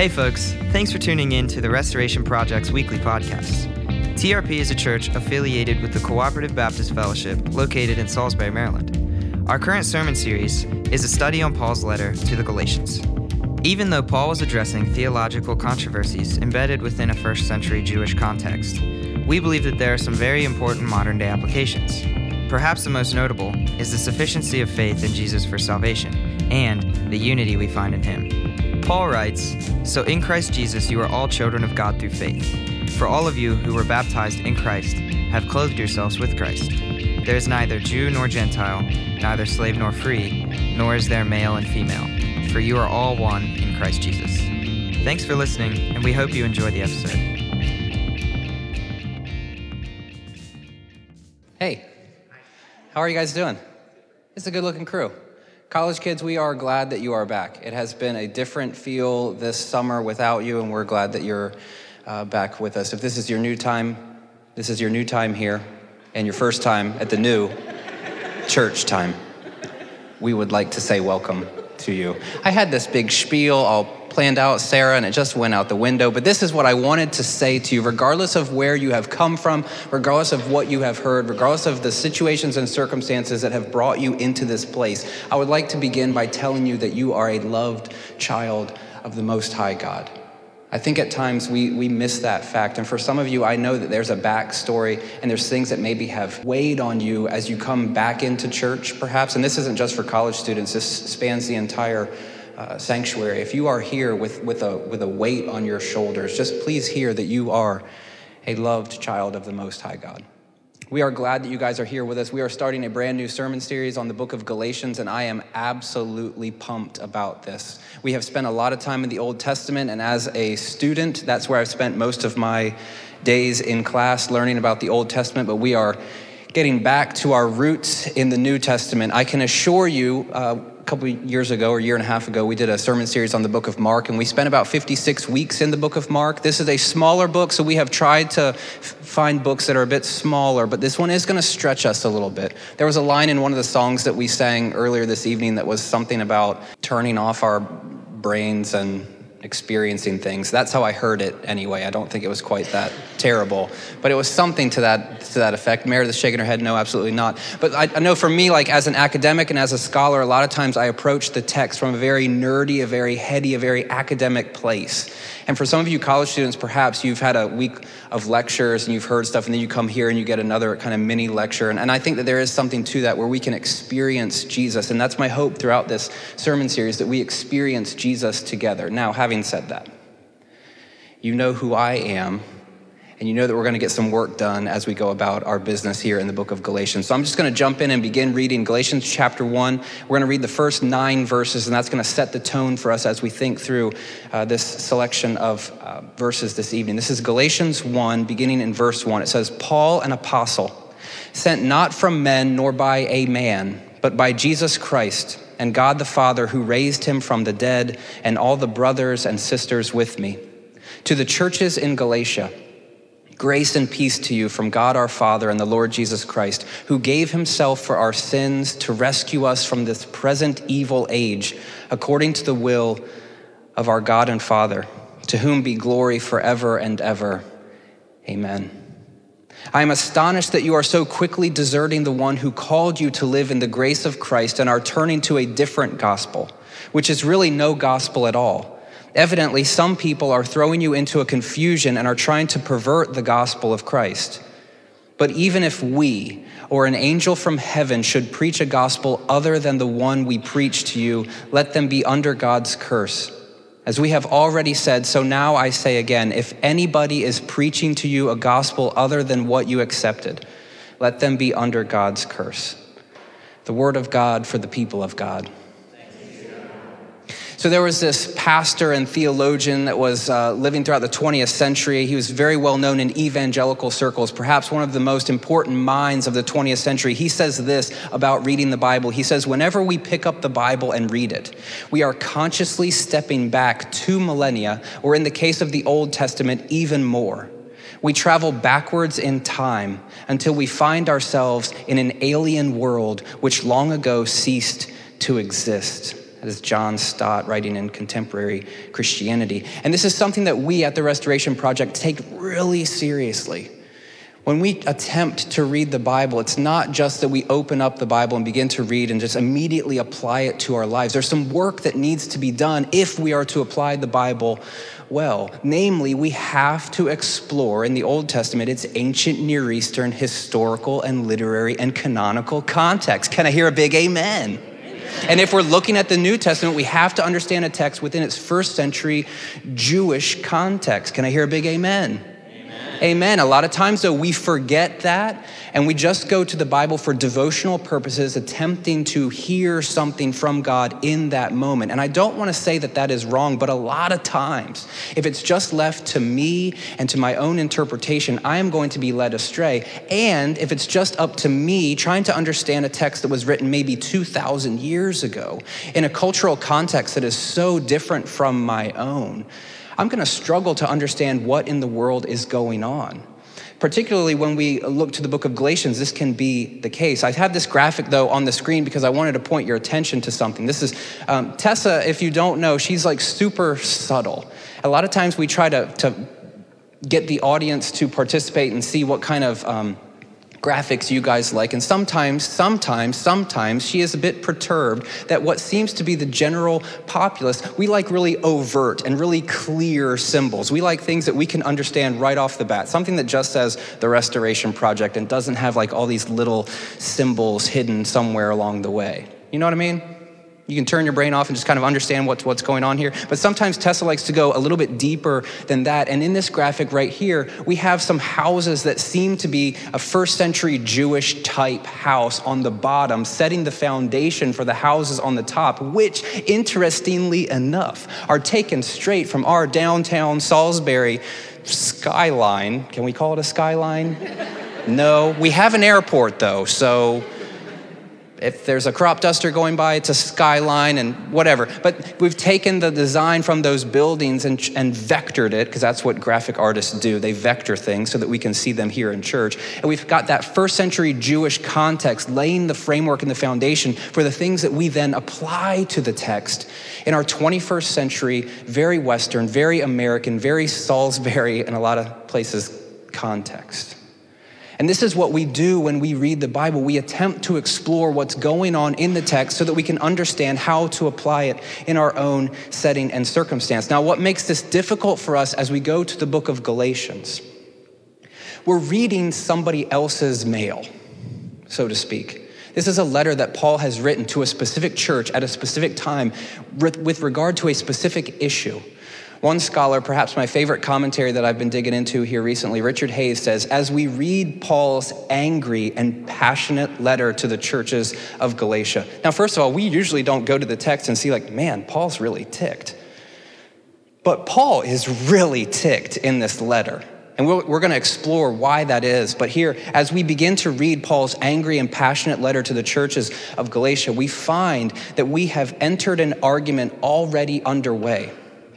Hey, folks, thanks for tuning in to the Restoration Project's weekly podcast. TRP is a church affiliated with the Cooperative Baptist Fellowship located in Salisbury, Maryland. Our current sermon series is a study on Paul's letter to the Galatians. Even though Paul was addressing theological controversies embedded within a first century Jewish context, we believe that there are some very important modern day applications. Perhaps the most notable is the sufficiency of faith in Jesus for salvation and the unity we find in him. Paul writes So in Christ Jesus you are all children of God through faith. For all of you who were baptized in Christ have clothed yourselves with Christ. There is neither Jew nor Gentile, neither slave nor free, nor is there male and female, for you are all one in Christ Jesus. Thanks for listening, and we hope you enjoy the episode. Hey, how are you guys doing? It's a good looking crew. College kids, we are glad that you are back. It has been a different feel this summer without you, and we're glad that you're uh, back with us. If this is your new time, this is your new time here, and your first time at the new church time, we would like to say welcome to you. I had this big spiel all planned out, Sarah, and it just went out the window. But this is what I wanted to say to you, regardless of where you have come from, regardless of what you have heard, regardless of the situations and circumstances that have brought you into this place. I would like to begin by telling you that you are a loved child of the Most High God. I think at times we, we miss that fact. And for some of you, I know that there's a backstory and there's things that maybe have weighed on you as you come back into church, perhaps. And this isn't just for college students, this spans the entire uh, sanctuary. If you are here with, with, a, with a weight on your shoulders, just please hear that you are a loved child of the Most High God. We are glad that you guys are here with us. We are starting a brand new sermon series on the book of Galatians, and I am absolutely pumped about this. We have spent a lot of time in the Old Testament, and as a student, that's where I've spent most of my days in class learning about the Old Testament, but we are getting back to our roots in the New Testament. I can assure you, uh, couple years ago or a year and a half ago, we did a sermon series on the book of Mark, and we spent about 56 weeks in the book of Mark. This is a smaller book, so we have tried to find books that are a bit smaller, but this one is going to stretch us a little bit. There was a line in one of the songs that we sang earlier this evening that was something about turning off our brains and experiencing things. That's how I heard it anyway. I don't think it was quite that terrible, but it was something to that to that effect. Meredith shaking her head, no, absolutely not. But I, I know for me, like as an academic and as a scholar, a lot of times I approach the text from a very nerdy, a very heady, a very academic place. And for some of you college students, perhaps you've had a week of lectures and you've heard stuff, and then you come here and you get another kind of mini lecture. And, and I think that there is something to that where we can experience Jesus. And that's my hope throughout this sermon series that we experience Jesus together. Now, having said that, you know who I am and you know that we're going to get some work done as we go about our business here in the book of Galatians. So I'm just going to jump in and begin reading Galatians chapter 1. We're going to read the first nine verses, and that's going to set the tone for us as we think through uh, this selection of uh, verses this evening. This is Galatians 1, beginning in verse 1. It says, Paul, an apostle, sent not from men nor by a man, but by Jesus Christ and God the Father who raised him from the dead, and all the brothers and sisters with me. To the churches in Galatia, Grace and peace to you from God our Father and the Lord Jesus Christ, who gave himself for our sins to rescue us from this present evil age, according to the will of our God and Father, to whom be glory forever and ever. Amen. I am astonished that you are so quickly deserting the one who called you to live in the grace of Christ and are turning to a different gospel, which is really no gospel at all. Evidently, some people are throwing you into a confusion and are trying to pervert the gospel of Christ. But even if we or an angel from heaven should preach a gospel other than the one we preach to you, let them be under God's curse. As we have already said, so now I say again if anybody is preaching to you a gospel other than what you accepted, let them be under God's curse. The word of God for the people of God. So there was this pastor and theologian that was uh, living throughout the 20th century. He was very well known in evangelical circles, perhaps one of the most important minds of the 20th century. He says this about reading the Bible. He says, Whenever we pick up the Bible and read it, we are consciously stepping back two millennia, or in the case of the Old Testament, even more. We travel backwards in time until we find ourselves in an alien world which long ago ceased to exist. That is John Stott writing in Contemporary Christianity. And this is something that we at the Restoration Project take really seriously. When we attempt to read the Bible, it's not just that we open up the Bible and begin to read and just immediately apply it to our lives. There's some work that needs to be done if we are to apply the Bible well. Namely, we have to explore in the Old Testament its ancient Near Eastern historical and literary and canonical context. Can I hear a big amen? And if we're looking at the New Testament, we have to understand a text within its first century Jewish context. Can I hear a big amen? Amen. A lot of times, though, we forget that and we just go to the Bible for devotional purposes, attempting to hear something from God in that moment. And I don't want to say that that is wrong, but a lot of times, if it's just left to me and to my own interpretation, I am going to be led astray. And if it's just up to me trying to understand a text that was written maybe 2,000 years ago in a cultural context that is so different from my own, I'm going to struggle to understand what in the world is going on. Particularly when we look to the book of Galatians, this can be the case. I have this graphic, though, on the screen because I wanted to point your attention to something. This is um, Tessa, if you don't know, she's like super subtle. A lot of times we try to, to get the audience to participate and see what kind of. Um, graphics you guys like. And sometimes, sometimes, sometimes she is a bit perturbed that what seems to be the general populace, we like really overt and really clear symbols. We like things that we can understand right off the bat. Something that just says the Restoration Project and doesn't have like all these little symbols hidden somewhere along the way. You know what I mean? You can turn your brain off and just kind of understand what's, what's going on here. But sometimes Tessa likes to go a little bit deeper than that. And in this graphic right here, we have some houses that seem to be a first century Jewish type house on the bottom, setting the foundation for the houses on the top, which, interestingly enough, are taken straight from our downtown Salisbury skyline. Can we call it a skyline? no. We have an airport, though, so if there's a crop duster going by, it's a skyline and whatever. But we've taken the design from those buildings and, and vectored it, because that's what graphic artists do. They vector things so that we can see them here in church. And we've got that first century Jewish context laying the framework and the foundation for the things that we then apply to the text in our 21st century, very Western, very American, very Salisbury, in a lot of places, context. And this is what we do when we read the Bible. We attempt to explore what's going on in the text so that we can understand how to apply it in our own setting and circumstance. Now, what makes this difficult for us as we go to the book of Galatians? We're reading somebody else's mail, so to speak. This is a letter that Paul has written to a specific church at a specific time with regard to a specific issue. One scholar, perhaps my favorite commentary that I've been digging into here recently, Richard Hays says, as we read Paul's angry and passionate letter to the churches of Galatia. Now, first of all, we usually don't go to the text and see, like, man, Paul's really ticked. But Paul is really ticked in this letter. And we're, going to explore why that is. But here, as we begin to read Paul's angry and passionate letter to the churches of Galatia, we find that we have entered an argument already underway.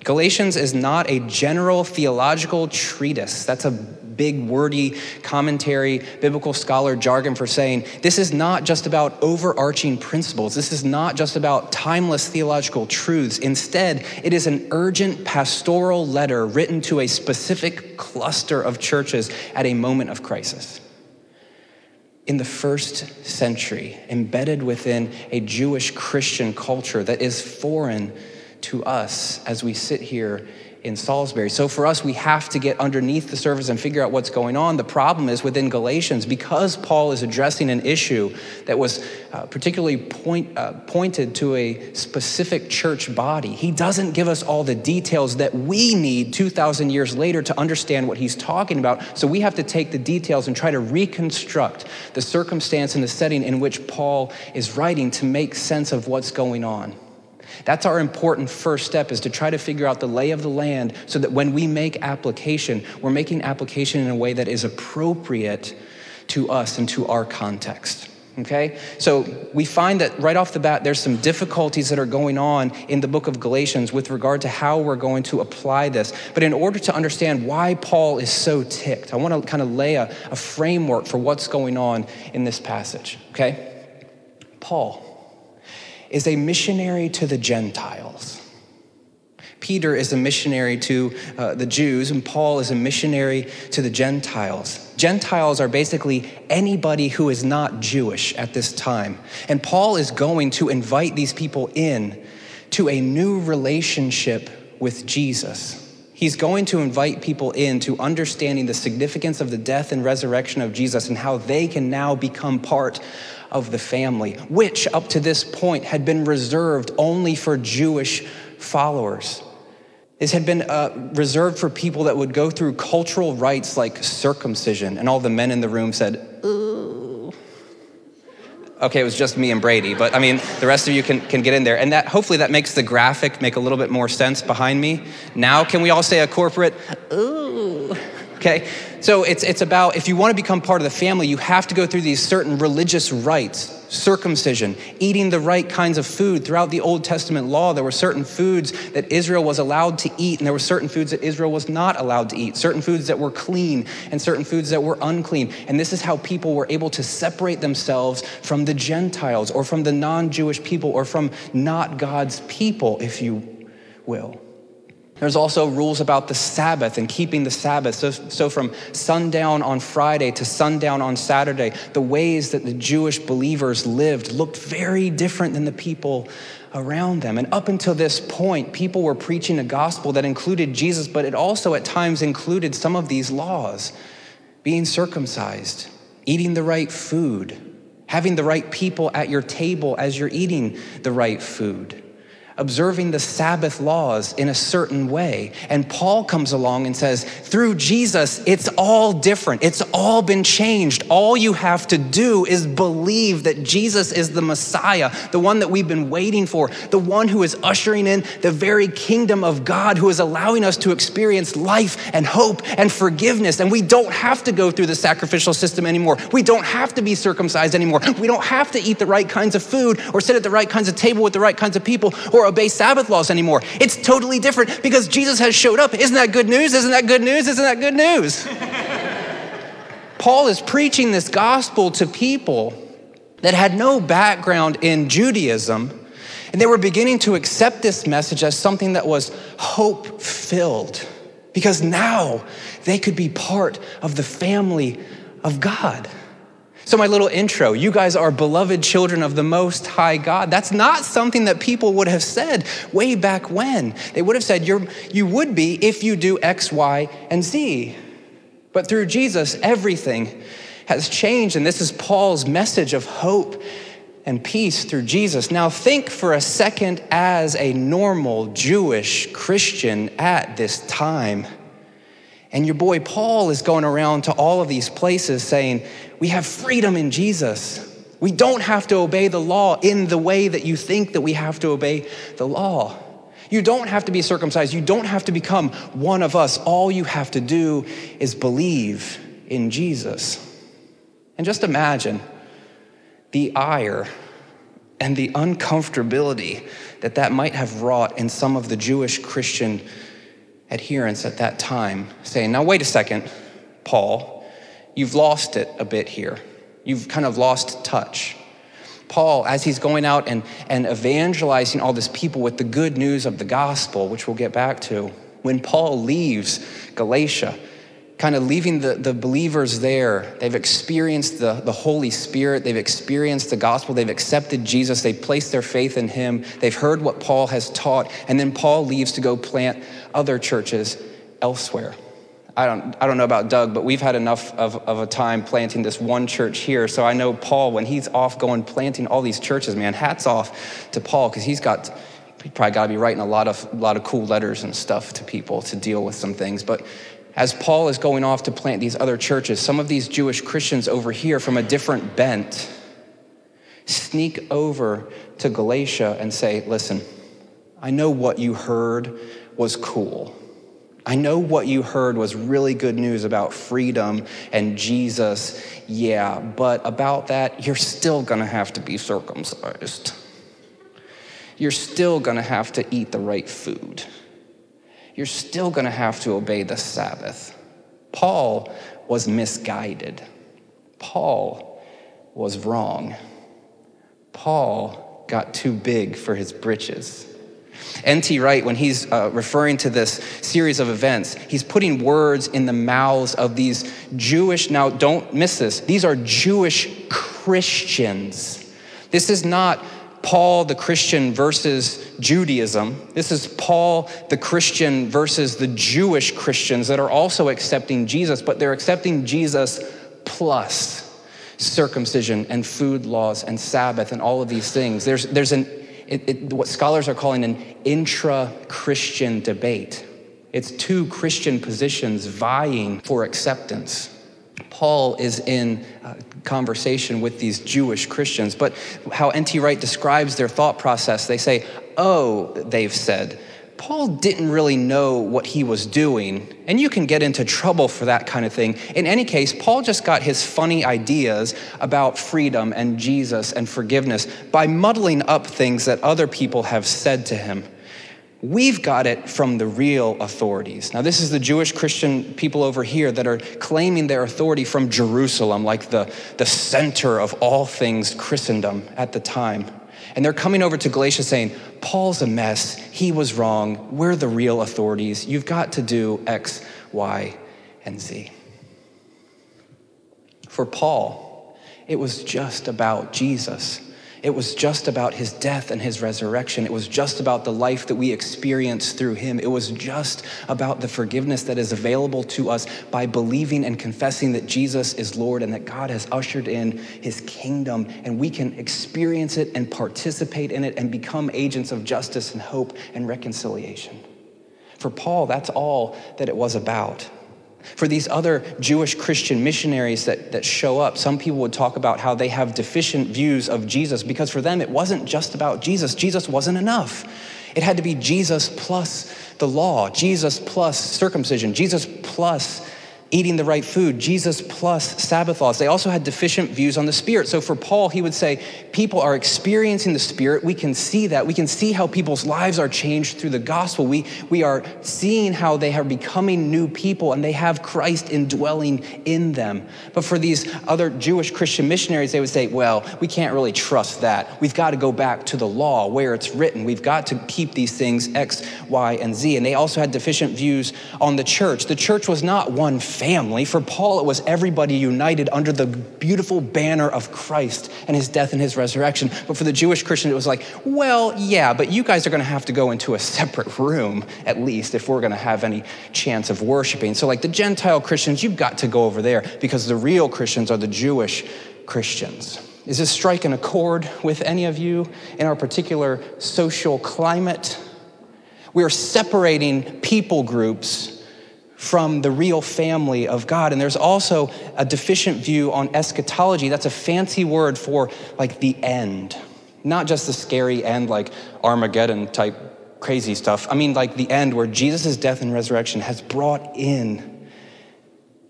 Galatians is not a general theological treatise. That's a big, wordy commentary, biblical scholar jargon for saying this is not just about overarching principles. This is not just about timeless theological truths. Instead, it is an urgent pastoral letter written to a specific cluster of churches at a moment of crisis. In the first century, embedded within a Jewish Christian culture that is foreign to us as we sit here in Salisbury. So for us, we have to get underneath the surface and figure out what's going on. The problem is within Galatians, because Paul is addressing an issue that was uh, particularly point, uh, pointed to a specific church body, he doesn't give us all the details that we need 2,000 years later to understand what he's talking about. So we have to take the details and try to reconstruct the circumstance and the setting in which Paul is writing to make sense of what's going on. That's our important first step is to try to figure out the lay of the land so that when we make application, we're making application in a way that is appropriate to us and to our context. Okay? So we find that right off the bat, there's some difficulties that are going on in the book of Galatians with regard to how we're going to apply this. But in order to understand why Paul is so ticked, I want to kind of lay a, a framework for what's going on in this passage. Okay? Paul is a missionary to the Gentiles. Peter is a missionary to uh, the Jews, and Paul is a missionary to the Gentiles. Gentiles are basically anybody who is not Jewish at this time. And Paul is going to invite these people in to a new relationship with Jesus. He's going to invite people into understanding the significance of the death and resurrection of Jesus and how they can now become part of the family, which up to this point had been reserved only for Jewish followers. This had been uh, reserved for people that would go through cultural rites like circumcision, and all the men in the room said, Ooh. Okay, it was just me and Brady, but I mean, the rest of you can, can get in there. And that hopefully that makes the graphic make a little bit more sense behind me. Now, can we all say a corporate, Ooh? Okay, so it's, it's about if you want to become part of the family, you have to go through these certain religious rites circumcision, eating the right kinds of food. Throughout the Old Testament law, there were certain foods that Israel was allowed to eat, and there were certain foods that Israel was not allowed to eat, certain foods that were clean, and certain foods that were unclean. And this is how people were able to separate themselves from the Gentiles, or from the non Jewish people, or from not God's people, if you will. There's also rules about the Sabbath and keeping the Sabbath. So, so, from sundown on Friday to sundown on Saturday, the ways that the Jewish believers lived looked very different than the people around them. And up until this point, people were preaching a gospel that included Jesus, but it also at times included some of these laws being circumcised, eating the right food, having the right people at your table as you're eating the right food observing the Sabbath laws in a certain way. And Paul comes along and says, through Jesus, it's all different. It's all been changed. All you have to do is believe that Jesus is the Messiah, the one that we've been waiting for, the one who is ushering in the very kingdom of God, who is allowing us to experience life and hope and forgiveness. And we don't have to go through the sacrificial system anymore. We don't have to be circumcised anymore. We don't have to eat the right kinds of food or sit at the right kinds of table with the right kinds of people or obey Sabbath laws anymore. It's totally different because Jesus has showed up. Isn't that good news? Isn't that good news? Isn't that good news? Paul is preaching this gospel to people that had no background in Judaism, and they were beginning to accept this message as something that was hope filled because now they could be part of the family of God. So, my little intro you guys are beloved children of the Most High God. That's not something that people would have said way back when. They would have said, You're, You would be if you do X, Y, and Z. But through Jesus, everything has changed. And this is Paul's message of hope and peace through Jesus. Now, think for a second as a normal Jewish Christian at this time. And your boy Paul is going around to all of these places saying, We have freedom in Jesus. We don't have to obey the law in the way that you think that we have to obey the law. You don't have to be circumcised. You don't have to become one of us. All you have to do is believe in Jesus. And just imagine the ire and the uncomfortability that that might have wrought in some of the Jewish Christian adherents at that time saying, Now, wait a second, Paul, you've lost it a bit here. You've kind of lost touch. Paul, as he's going out and, and evangelizing all these people with the good news of the gospel, which we'll get back to, when Paul leaves Galatia, kind of leaving the, the believers there. They've experienced the, the Holy Spirit, they've experienced the gospel, they've accepted Jesus, they've placed their faith in him, they've heard what Paul has taught, and then Paul leaves to go plant other churches elsewhere. I don't, I don't know about Doug, but we've had enough of, of a time planting this one church here. So I know Paul, when he's off going planting all these churches, man, hats off to Paul, because he's got he probably got to be writing a lot of a lot of cool letters and stuff to people to deal with some things. But as Paul is going off to plant these other churches, some of these Jewish Christians over here from a different bent sneak over to Galatia and say, Listen, I know what you heard was cool. I know what you heard was really good news about freedom and Jesus, yeah, but about that, you're still gonna have to be circumcised. You're still gonna have to eat the right food you're still to have to obey the Sabbath. Paul was misguided. Paul was wrong. Paul got too big for his britches. N.T. Wright, when he's uh, referring to this series of events, he's putting words in the mouths of these Jewish, now don't miss this, these are Jewish Christians. This is not Paul the Christian versus Judaism. This is Paul the Christian versus the Jewish Christians that are also accepting Jesus, but they're accepting Jesus plus circumcision and food laws and Sabbath and all of these things. There's, there's an, it, it, what scholars are calling an intra Christian debate. It's two Christian positions vying for acceptance. Paul is in uh, conversation with these Jewish Christians, but how N.T. Wright describes their thought process, they say, Oh, they've said, Paul didn't really know what he was doing, and you can get into trouble for that kind of thing. In any case, Paul just got his funny ideas about freedom and Jesus and forgiveness by muddling up things that other people have said to him. We've got it from the real authorities. Now, this is the Jewish Christian people over here that are claiming their authority from Jerusalem, like the, the center of all things Christendom at the time. And they're coming over to Galatia saying, Paul's a mess. He was wrong. We're the real authorities. You've got to do X, Y, and Z. For Paul, it was just about Jesus. It was just about his death and his resurrection. It was just about the life that we experience through him. It was just about the forgiveness that is available to us by believing and confessing that Jesus is Lord and that God has ushered in his kingdom. And we can experience it and participate in it and become agents of justice and hope and reconciliation. For Paul, that's all that it was about. For these other Jewish Christian missionaries that, that show up, some people would talk about how they have deficient views of Jesus because for them it wasn't just about Jesus. Jesus wasn't enough. It had to be Jesus plus the law, Jesus plus circumcision, Jesus plus eating the right food, Jesus plus Sabbath laws. They also had deficient views on the Spirit. So for Paul, he would say, people are experiencing the Spirit. We can see that. We can see how people's lives are changed through the gospel. We, we are seeing how they are becoming new people and they have Christ indwelling in them. But for these other Jewish Christian missionaries, they would say, well, we can't really trust that. We've got to go back to the law where it's written. We've got to keep these things X, Y, and Z. And they also had deficient views on the church. The church was not one family. For Paul, it was everybody united under the beautiful banner of Christ and his death and his resurrection. But for the Jewish Christian, it was like, well, yeah, but you guys are going to have to go into a separate room, at least, if we're going to have any chance of worshiping. So, like the Gentile Christians, you've got to go over there because the real Christians are the Jewish Christians. Is this striking a chord with any of you in our particular social climate? We are separating people groups from the real family of God. And there's also a deficient view on eschatology. That's a fancy word for like the end, not just the scary end, like Armageddon type crazy stuff. I mean, like the end where Jesus' death and resurrection has brought in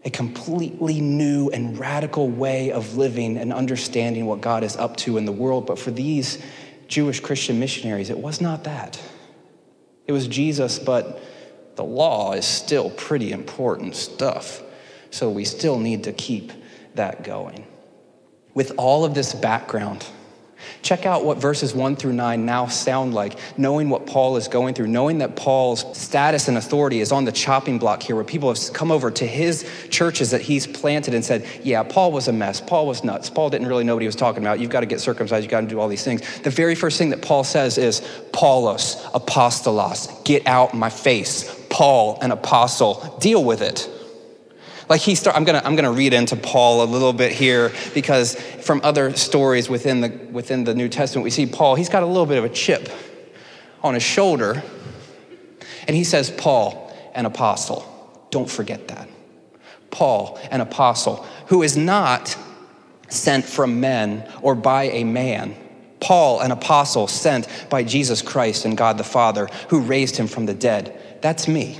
a completely new and radical way of living and understanding what God is up to in the world. But for these Jewish Christian missionaries, it was not that. It was Jesus, but the law is still pretty important stuff. So we still need to keep that going. With all of this background, check out what verses 1 through 9 now sound like, knowing what Paul is going through, knowing that Paul's status and authority is on the chopping block here, where people have come over to his churches that he's planted and said, Yeah, Paul was a mess. Paul was nuts. Paul didn't really know what he was talking about. You've got to get circumcised. You've got to do all these things. The very first thing that Paul says is, Paulos, apostolos, get out my face. Paul, an apostle, deal with it. Like he start, I'm gonna, I'm gonna read into Paul a little bit here because from other stories within the, within the New Testament, we see Paul, he's got a little bit of a chip on his shoulder. And he says, Paul, an apostle. Don't forget that. Paul, an apostle, who is not sent from men or by a man. Paul, an apostle sent by Jesus Christ and God the Father, who raised him from the dead that's me.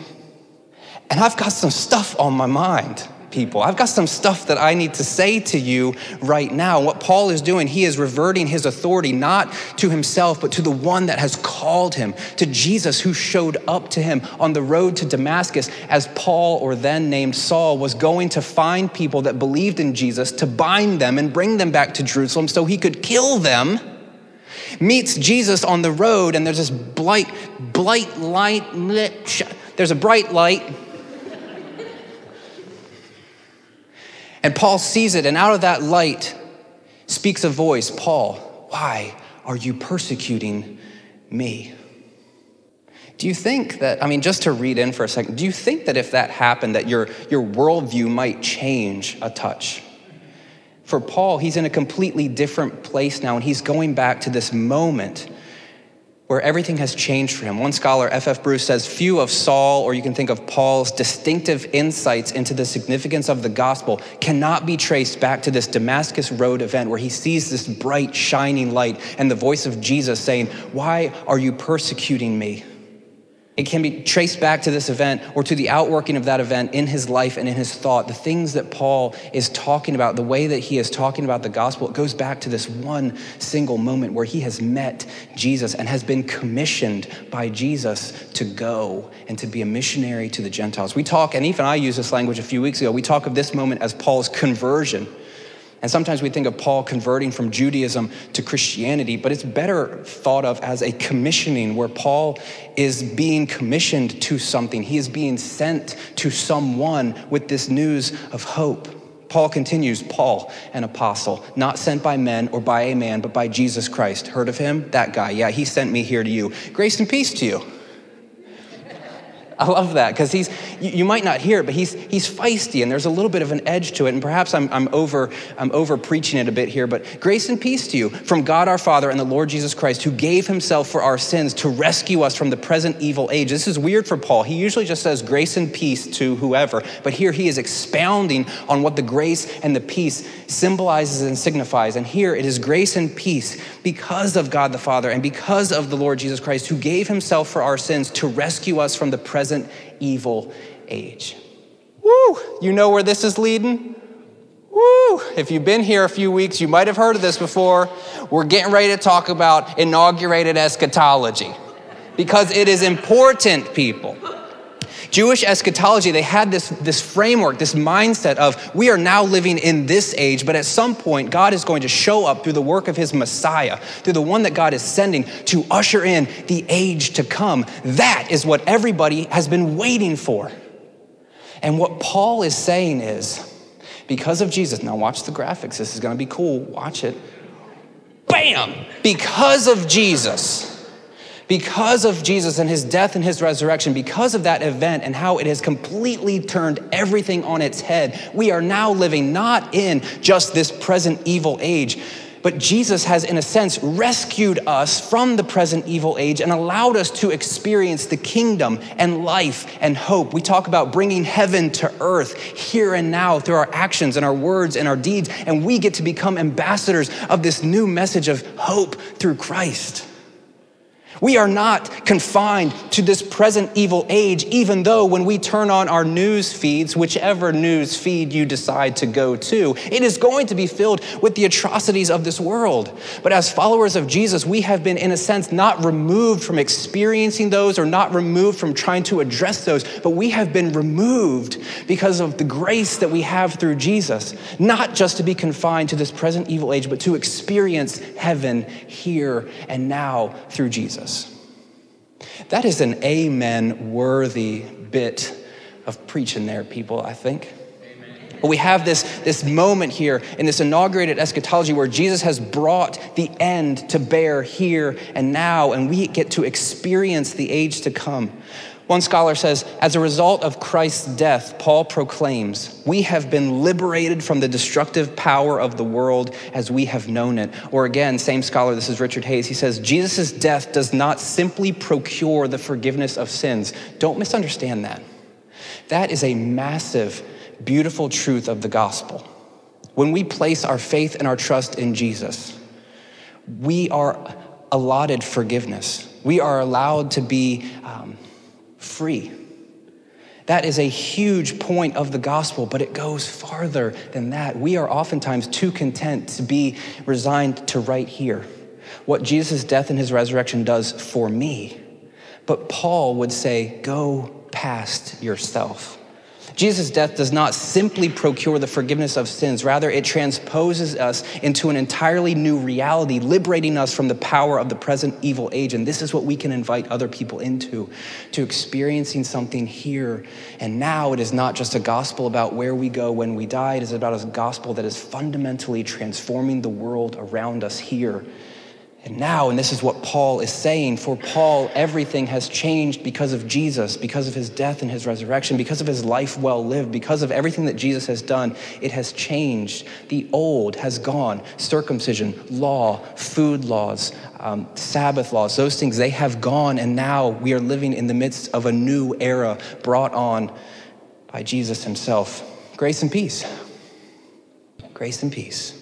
And I've got some stuff on my mind, people. I've got some stuff that I need to say to you right now. What Paul is doing, he is reverting his authority not to himself, but to the one that has called him, to Jesus who showed up to him on the road to Damascus as Paul, or then named Saul, was going to find people that believed in Jesus to bind them and bring them back to Jerusalem so he could kill them meets Jesus on the road, and there's this bright, bright light. There's a bright light. And Paul sees it, and out of that light speaks a voice Paul, why are you persecuting me? Do you think that, I mean, just to read in for a second, do you think that if that happened, that your, your worldview might change a touch? For Paul, he's in a completely different place now, and he's going back to this moment where everything has changed for him. One scholar, F.F. Bruce, says few of Saul, or you can think of Paul's distinctive insights into the significance of the gospel, cannot be traced back to this Damascus Road event where he sees this bright, shining light and the voice of Jesus saying, Why are you persecuting me? It can be traced back to this event or to the outworking of that event in his life and in his thought. The things that Paul is talking about, the way that he is talking about the gospel, it goes back to this one single moment where he has met Jesus and has been commissioned by Jesus to go and to be a missionary to the Gentiles. We talk, and even I used this language a few weeks ago, we talk of this moment as Paul's conversion. And sometimes we think of Paul converting from Judaism to Christianity, but it's better thought of as a commissioning where Paul is being commissioned to something. He is being sent to someone with this news of hope. Paul continues, Paul, an apostle, not sent by men or by a man, but by Jesus Christ. Heard of him? That guy. Yeah, he sent me here to you. Grace and peace to you. I love that because he's, you, might not hear it, but he's, he's feisty and there's a little bit of an edge to it. And perhaps I'm, I'm, over, I'm over preaching it a bit here, but grace and peace to you from God our Father and the Lord Jesus Christ, who gave himself for our sins to rescue us from the present evil age. This is weird for Paul. He usually just says grace and peace to whoever, but here he is expounding on what the grace and the peace symbolizes and signifies. And here it is grace and peace because of God the Father and because of the Lord Jesus Christ, who gave himself for our sins to rescue us from the present evil age. Woo! You know where this is leading? Woo! If you've been here a few weeks, you might have heard of this before. We're getting ready to talk about inaugurated eschatology because it is important, people. Jewish eschatology, they had this, this framework, this mindset of we are now living in this age, but at some point, God is going to show up through the work of his Messiah, through the one that God is sending to usher in the age to come. That is what everybody has been waiting for. And what Paul is saying is, because of Jesus, now watch the graphics, this is gonna be cool, watch it. Bam! Because of Jesus because of Jesus and his death and his resurrection, because of that event and how it has completely turned everything on its head, we are now living not in just this present evil age, but Jesus has, in a sense, rescued us from the present evil age and allowed us to experience the kingdom and life and hope. We talk about bringing heaven to earth here and now through our actions and our words and our deeds, and we get to become ambassadors of this new message of hope through Christ. We are not confined to this present evil age, even though when we turn on our news feeds, whichever news feed you decide to go to, it is going to be filled with the atrocities of this world. But as followers of Jesus, we have been, in a sense, not removed from experiencing those or not removed from trying to address those, but we have been removed because of the grace that we have through Jesus, not just to be confined to this present evil age, but to experience heaven here and now through Jesus. That is an amen worthy bit of preaching there, people, I think. But we have this, this moment here in this inaugurated eschatology where Jesus has brought the end to bear here and now, and we get to experience the age to come. One scholar says, as a result of Christ's death, Paul proclaims, we have been liberated from the destructive power of the world as we have known it. Or again, same scholar, this is Richard Hays, he says, Jesus' death does not simply procure the forgiveness of sins. Don't misunderstand that. That is a massive, beautiful truth of the gospel. When we place our faith and our trust in Jesus, we are allotted forgiveness. We are allowed to be. Um, free. That is a huge point of the gospel, but it goes farther than that. We are oftentimes too content to be resigned to right here. What Jesus' death and his resurrection does for me. But Paul would say, go past yourself. Jesus' death does not simply procure the forgiveness of sins, rather, it transposes us into an entirely new reality, liberating us from the power of the present evil age. And this is what we can invite other people into, to experiencing something here and now. It is not just a gospel about where we go when we die, it is about a gospel that is fundamentally transforming the world around us here and now, and this is what Paul is saying, for Paul, everything has changed because of Jesus, because of his death and his resurrection, because of his life well lived, because of everything that Jesus has done. It has changed. The old has gone. Circumcision, law, food laws, um, Sabbath laws, those things, they have gone. And now we are living in the midst of a new era brought on by Jesus himself. Grace and peace. Grace and peace.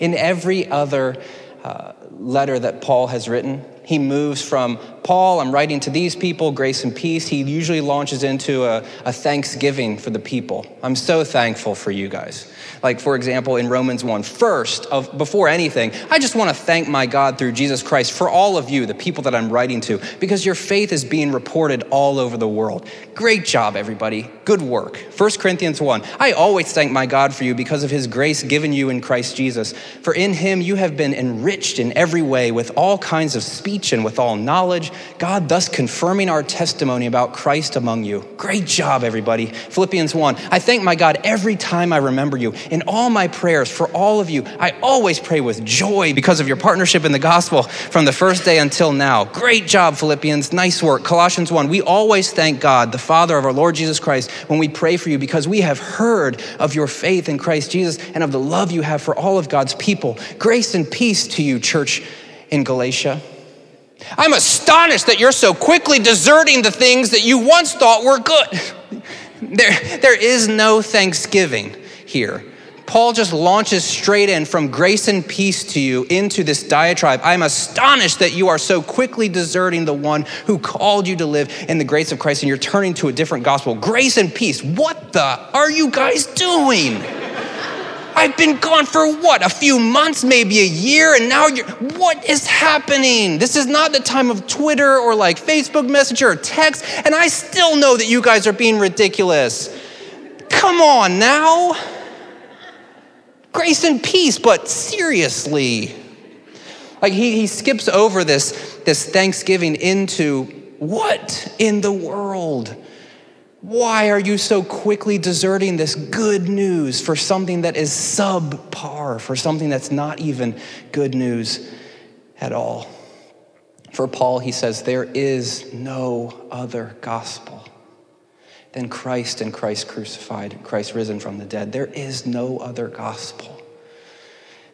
In every other uh, letter that Paul has written. He moves from Paul, I'm writing to these people, grace and peace. He usually launches into a, a thanksgiving for the people. I'm so thankful for you guys. Like, for example, in Romans 1, first, of, before anything, I just want to thank my God through Jesus Christ for all of you, the people that I'm writing to, because your faith is being reported all over the world. Great job, everybody. Good work. 1 Corinthians 1, I always thank my God for you because of his grace given you in Christ Jesus. For in him you have been enriched in every way with all kinds of speech and with all knowledge, God thus confirming our testimony about Christ among you. Great job, everybody. Philippians 1, I thank my God every time I remember you. In all my prayers for all of you, I always pray with joy because of your partnership in the gospel from the first day until now. Great job, Philippians. Nice work. Colossians 1, we always thank God, the Father of our Lord Jesus Christ, when we pray for you because we have heard of your faith in Christ Jesus and of the love you have for all of God's people. Grace and peace to you, church in Galatia. I'm astonished that you're so quickly deserting the things that you once thought were good. There, there is no thanksgiving here. Paul just launches straight in from grace and peace to you into this diatribe. I'm astonished that you are so quickly deserting the one who called you to live in the grace of Christ and you're turning to a different gospel. Grace and peace. What the are you guys doing? I've been gone for what? A few months, maybe a year, and now you're. What is happening? This is not the time of Twitter or like Facebook Messenger or text, and I still know that you guys are being ridiculous. Come on now grace and peace, but seriously. Like he, he skips over this, this thanksgiving into what in the world? Why are you so quickly deserting this good news for something that is subpar, for something that's not even good news at all? For Paul, he says, there is no other gospel than Christ and Christ crucified, Christ risen from the dead. There is no other gospel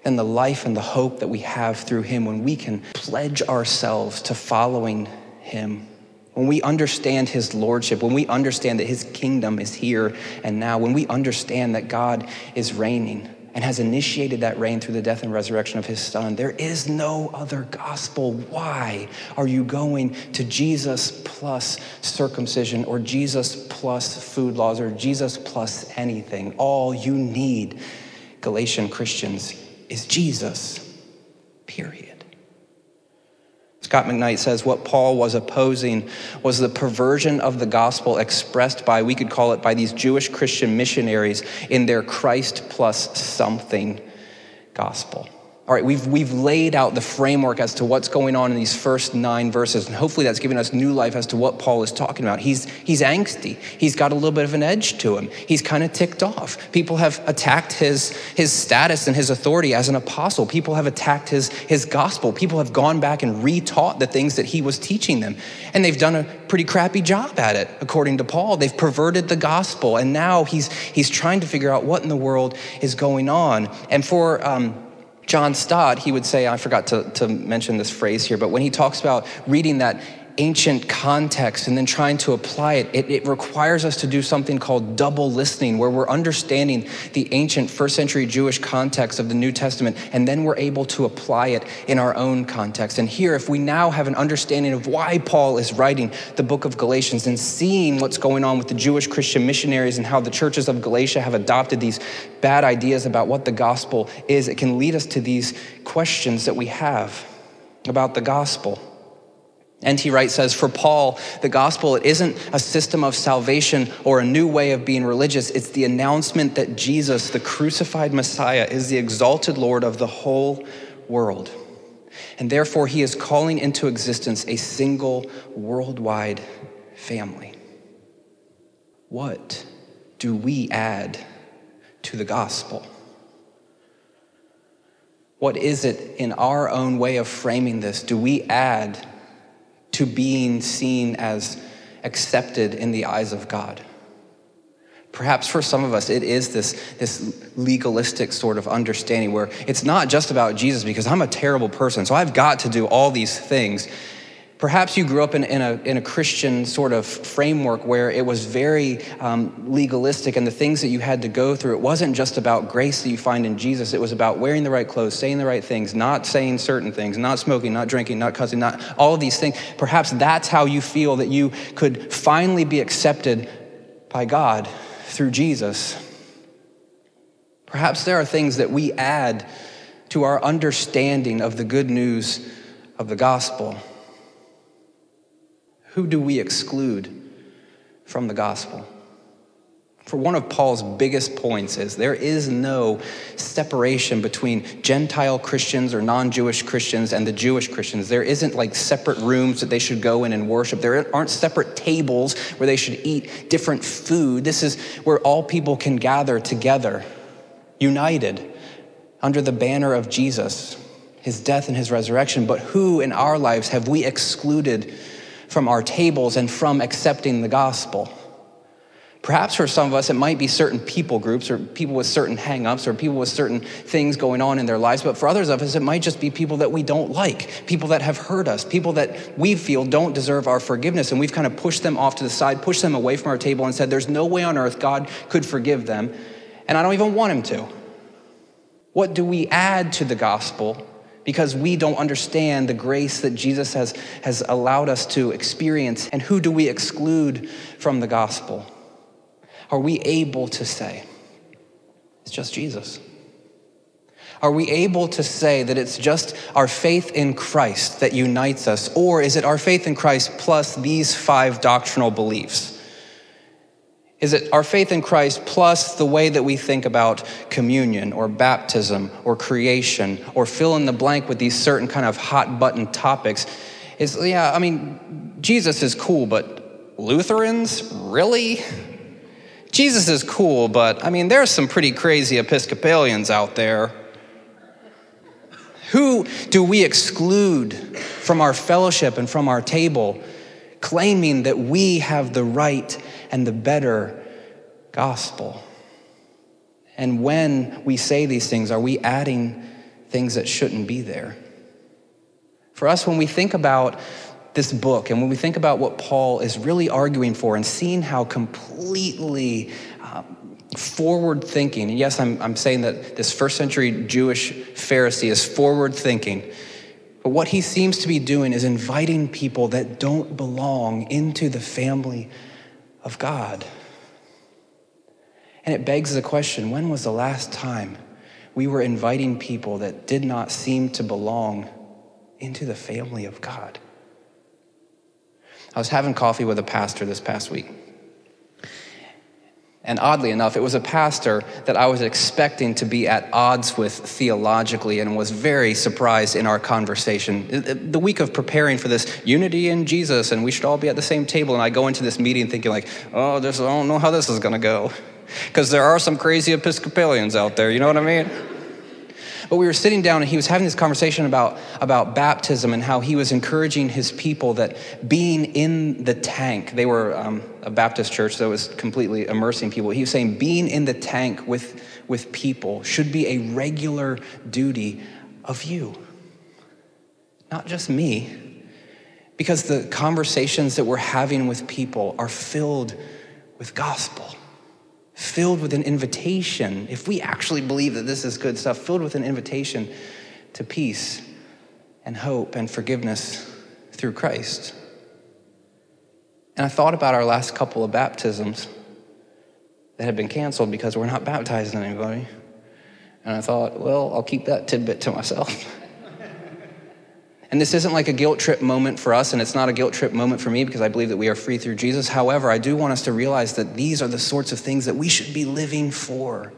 than the life and the hope that we have through Him when we can pledge ourselves to following Him. When we understand His Lordship, when we understand that His kingdom is here and now, when we understand that God is reigning and has initiated that reign through the death and resurrection of his son. There is no other gospel. Why are you going to Jesus plus circumcision or Jesus plus food laws or Jesus plus anything? All you need, Galatian Christians, is Jesus, period. Scot McKnight says what Paul was opposing was the perversion of the gospel expressed by, we could call it, by these Jewish Christian missionaries in their Christ plus something gospel. All right, we've, we've laid out the framework as to what's going on in these first nine verses, and hopefully that's given us new life as to what Paul is talking about. He's, he's angsty. He's got a little bit of an edge to him. He's kind of ticked off. People have attacked his, his status and his authority as an apostle. People have attacked his, his gospel. People have gone back and retaught the things that he was teaching them. And they've done a pretty crappy job at it, according to Paul. They've perverted the gospel, and now he's, he's trying to figure out what in the world is going on. And for, um, John Stott, he would say, I forgot to, to mention this phrase here, but when he talks about reading that ancient context and then trying to apply it, it, it, requires us to do something called double listening, where we're understanding the ancient first century Jewish context of the New Testament, and then we're able to apply it in our own context. And here, if we now have an understanding of why Paul is writing the book of Galatians and seeing what's going on with the Jewish Christian missionaries and how the churches of Galatia have adopted these bad ideas about what the gospel is, it can lead us to these questions that we have about the gospel. N.T. Wright says, For Paul, the gospel it isn't a system of salvation or a new way of being religious. It's the announcement that Jesus, the crucified Messiah, is the exalted Lord of the whole world. And therefore, he is calling into existence a single worldwide family. What do we add to the gospel? What is it in our own way of framing this? Do we add to being seen as accepted in the eyes of God? Perhaps for some of us, it is this, this legalistic sort of understanding where it's not just about Jesus because I'm a terrible person, so I've got to do all these things. Perhaps you grew up in, in, a, in a Christian sort of framework where it was very um, legalistic, and the things that you had to go through, it wasn't just about grace that you find in Jesus. It was about wearing the right clothes, saying the right things, not saying certain things, not smoking, not drinking, not cussing, not all of these things. Perhaps that's how you feel that you could finally be accepted by God through Jesus. Perhaps there are things that we add to our understanding of the good news of the gospel. Who do we exclude from the gospel? For one of Paul's biggest points is there is no separation between Gentile Christians or non Jewish Christians and the Jewish Christians. There isn't like separate rooms that they should go in and worship. There aren't separate tables where they should eat different food. This is where all people can gather together, united under the banner of Jesus, his death and his resurrection. But who in our lives have we excluded? From our tables and from accepting the gospel. Perhaps for some of us, it might be certain people groups or people with certain hangups or people with certain things going on in their lives. But for others of us, it might just be people that we don't like, people that have hurt us, people that we feel don't deserve our forgiveness. And we've kind of pushed them off to the side, pushed them away from our table, and said, There's no way on earth God could forgive them. And I don't even want Him to. What do we add to the gospel because we don't understand the grace that Jesus has, has allowed us to experience. And who do we exclude from the gospel? Are we able to say, it's just Jesus? Are we able to say that it's just our faith in Christ that unites us? Or is it our faith in Christ plus these five doctrinal beliefs? Is it our faith in Christ plus the way that we think about communion or baptism or creation or fill in the blank with these certain kind of hot button topics? Is, yeah, I mean, Jesus is cool, but Lutherans? Really? Jesus is cool, but I mean, there's some pretty crazy Episcopalians out there. Who do we exclude from our fellowship and from our table, claiming that we have the right and the better gospel. And when we say these things, are we adding things that shouldn't be there? For us, when we think about this book and when we think about what Paul is really arguing for and seeing how completely um, forward thinking, and yes, I'm, I'm saying that this first century Jewish Pharisee is forward thinking, but what he seems to be doing is inviting people that don't belong into the family of God. And it begs the question when was the last time we were inviting people that did not seem to belong into the family of God? I was having coffee with a pastor this past week. And oddly enough, it was a pastor that I was expecting to be at odds with theologically and was very surprised in our conversation. Uh, uh, the week of preparing for this unity in Jesus and we should all be at the same table, and I go into this meeting thinking like, oh, this, I don't know how this is gonna go. Because there are some crazy Episcopalians out there, you know what I mean? But we were sitting down and he was having this conversation about, about baptism and how he was encouraging his people that being in the tank, they were um, a Baptist church that was completely immersing people. He was saying being in the tank with, with people should be a regular duty of you, not just me. Because the conversations that we're having with people are filled with gospel filled with an invitation, if we actually believe that this is good stuff, filled with an invitation to peace and hope and forgiveness through Christ. And I thought about our last couple of baptisms that had been canceled because we're not baptizing anybody. And I thought, well, I'll keep that tidbit to myself. And this isn't like a guilt trip moment for us, and it's not a guilt trip moment for me because I believe that we are free through Jesus. However, I do want us to realize that these are the sorts of things that we should be living for.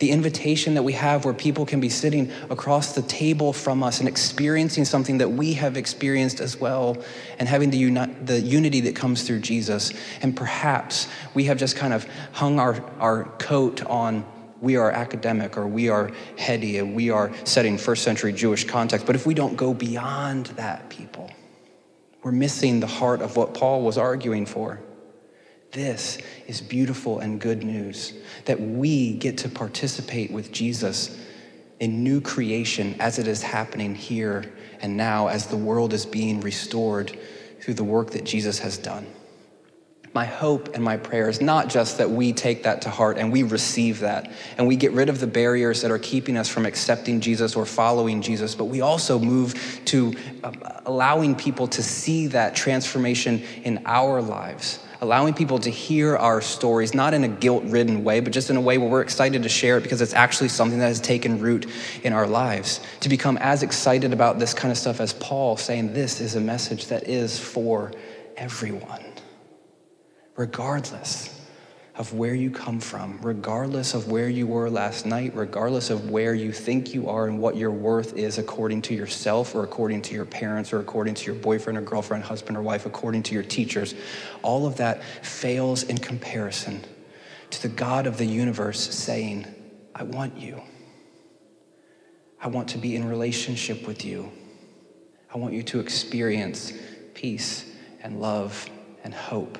The invitation that we have where people can be sitting across the table from us and experiencing something that we have experienced as well, and having the, uni- the unity that comes through Jesus. And perhaps we have just kind of hung our, our coat on we are academic or we are heady and we are setting first century Jewish context. But if we don't go beyond that, people, we're missing the heart of what Paul was arguing for. This is beautiful and good news that we get to participate with Jesus in new creation as it is happening here and now as the world is being restored through the work that Jesus has done my hope and my prayer is not just that we take that to heart and we receive that and we get rid of the barriers that are keeping us from accepting Jesus or following Jesus, but we also move to uh, allowing people to see that transformation in our lives. Allowing people to hear our stories, not in a guilt ridden way, but just in a way where we're excited to share it because it's actually something that has taken root in our lives. To become as excited about this kind of stuff as Paul, saying this is a message that is for everyone regardless of where you come from, regardless of where you were last night, regardless of where you think you are and what your worth is according to yourself or according to your parents or according to your boyfriend or girlfriend, husband or wife, according to your teachers, all of that fails in comparison to the God of the universe saying, I want you. I want to be in relationship with you. I want you to experience peace and love and hope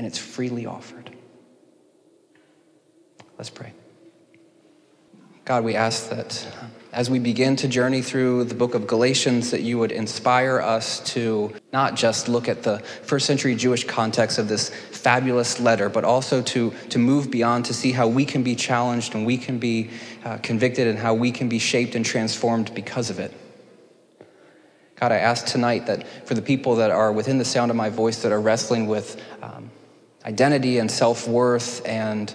and it's freely offered. Let's pray. God, we ask that as we begin to journey through the book of Galatians, that you would inspire us to not just look at the first century Jewish context of this fabulous letter, but also to, to move beyond to see how we can be challenged and we can be uh, convicted and how we can be shaped and transformed because of it. God, I ask tonight that for the people that are within the sound of my voice that are wrestling with um, identity and self worth and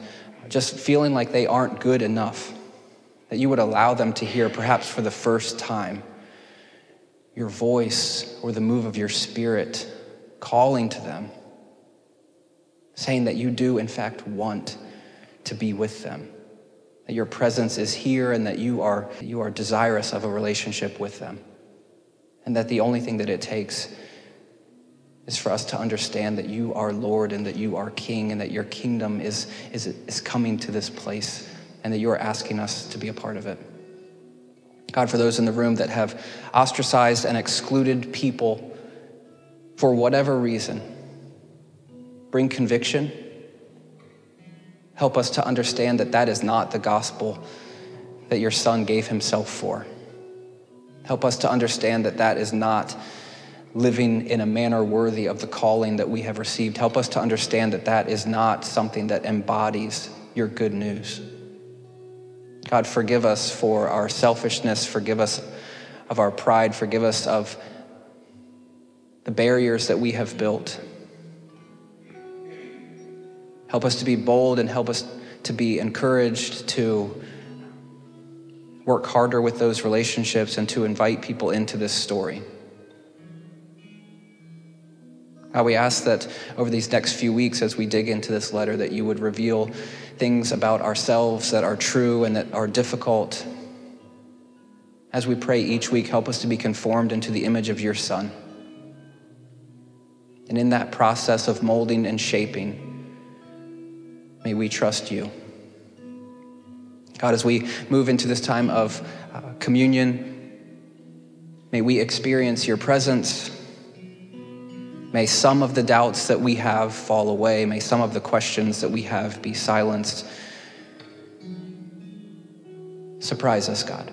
just feeling like they aren't good enough. That you would allow them to hear, perhaps for the first time, your voice or the move of your spirit calling to them, saying that you do, in fact, want to be with them, that your presence is here and that you are, you are desirous of a relationship with them, and that the only thing that it takes is for us to understand that you are Lord and that you are King and that your kingdom is, is, is coming to this place and that you are asking us to be a part of it. God, for those in the room that have ostracized and excluded people for whatever reason, bring conviction. Help us to understand that that is not the gospel that your son gave himself for. Help us to understand that that is not living in a manner worthy of the calling that we have received. Help us to understand that that is not something that embodies your good news. God, forgive us for our selfishness, forgive us of our pride, forgive us of the barriers that we have built. Help us to be bold and help us to be encouraged to work harder with those relationships and to invite people into this story. God, we ask that over these next few weeks, as we dig into this letter, that you would reveal things about ourselves that are true and that are difficult. As we pray each week, help us to be conformed into the image of your Son. And in that process of molding and shaping, may we trust you. God, as we move into this time of uh, communion, may we experience your presence May some of the doubts that we have fall away. May some of the questions that we have be silenced. Surprise us, God.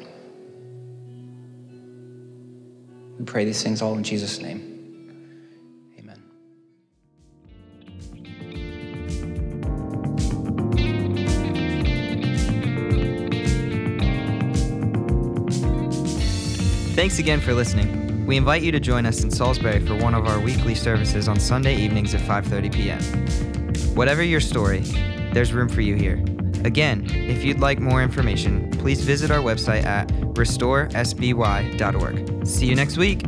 We pray these things all in Jesus' name. Amen. Thanks again for listening. We invite you to join us in Salisbury for one of our weekly services on Sunday evenings at 5:30 p.m. Whatever your story, there's room for you here. Again, if you'd like more information, please visit our website at restoresby.org. See you next week.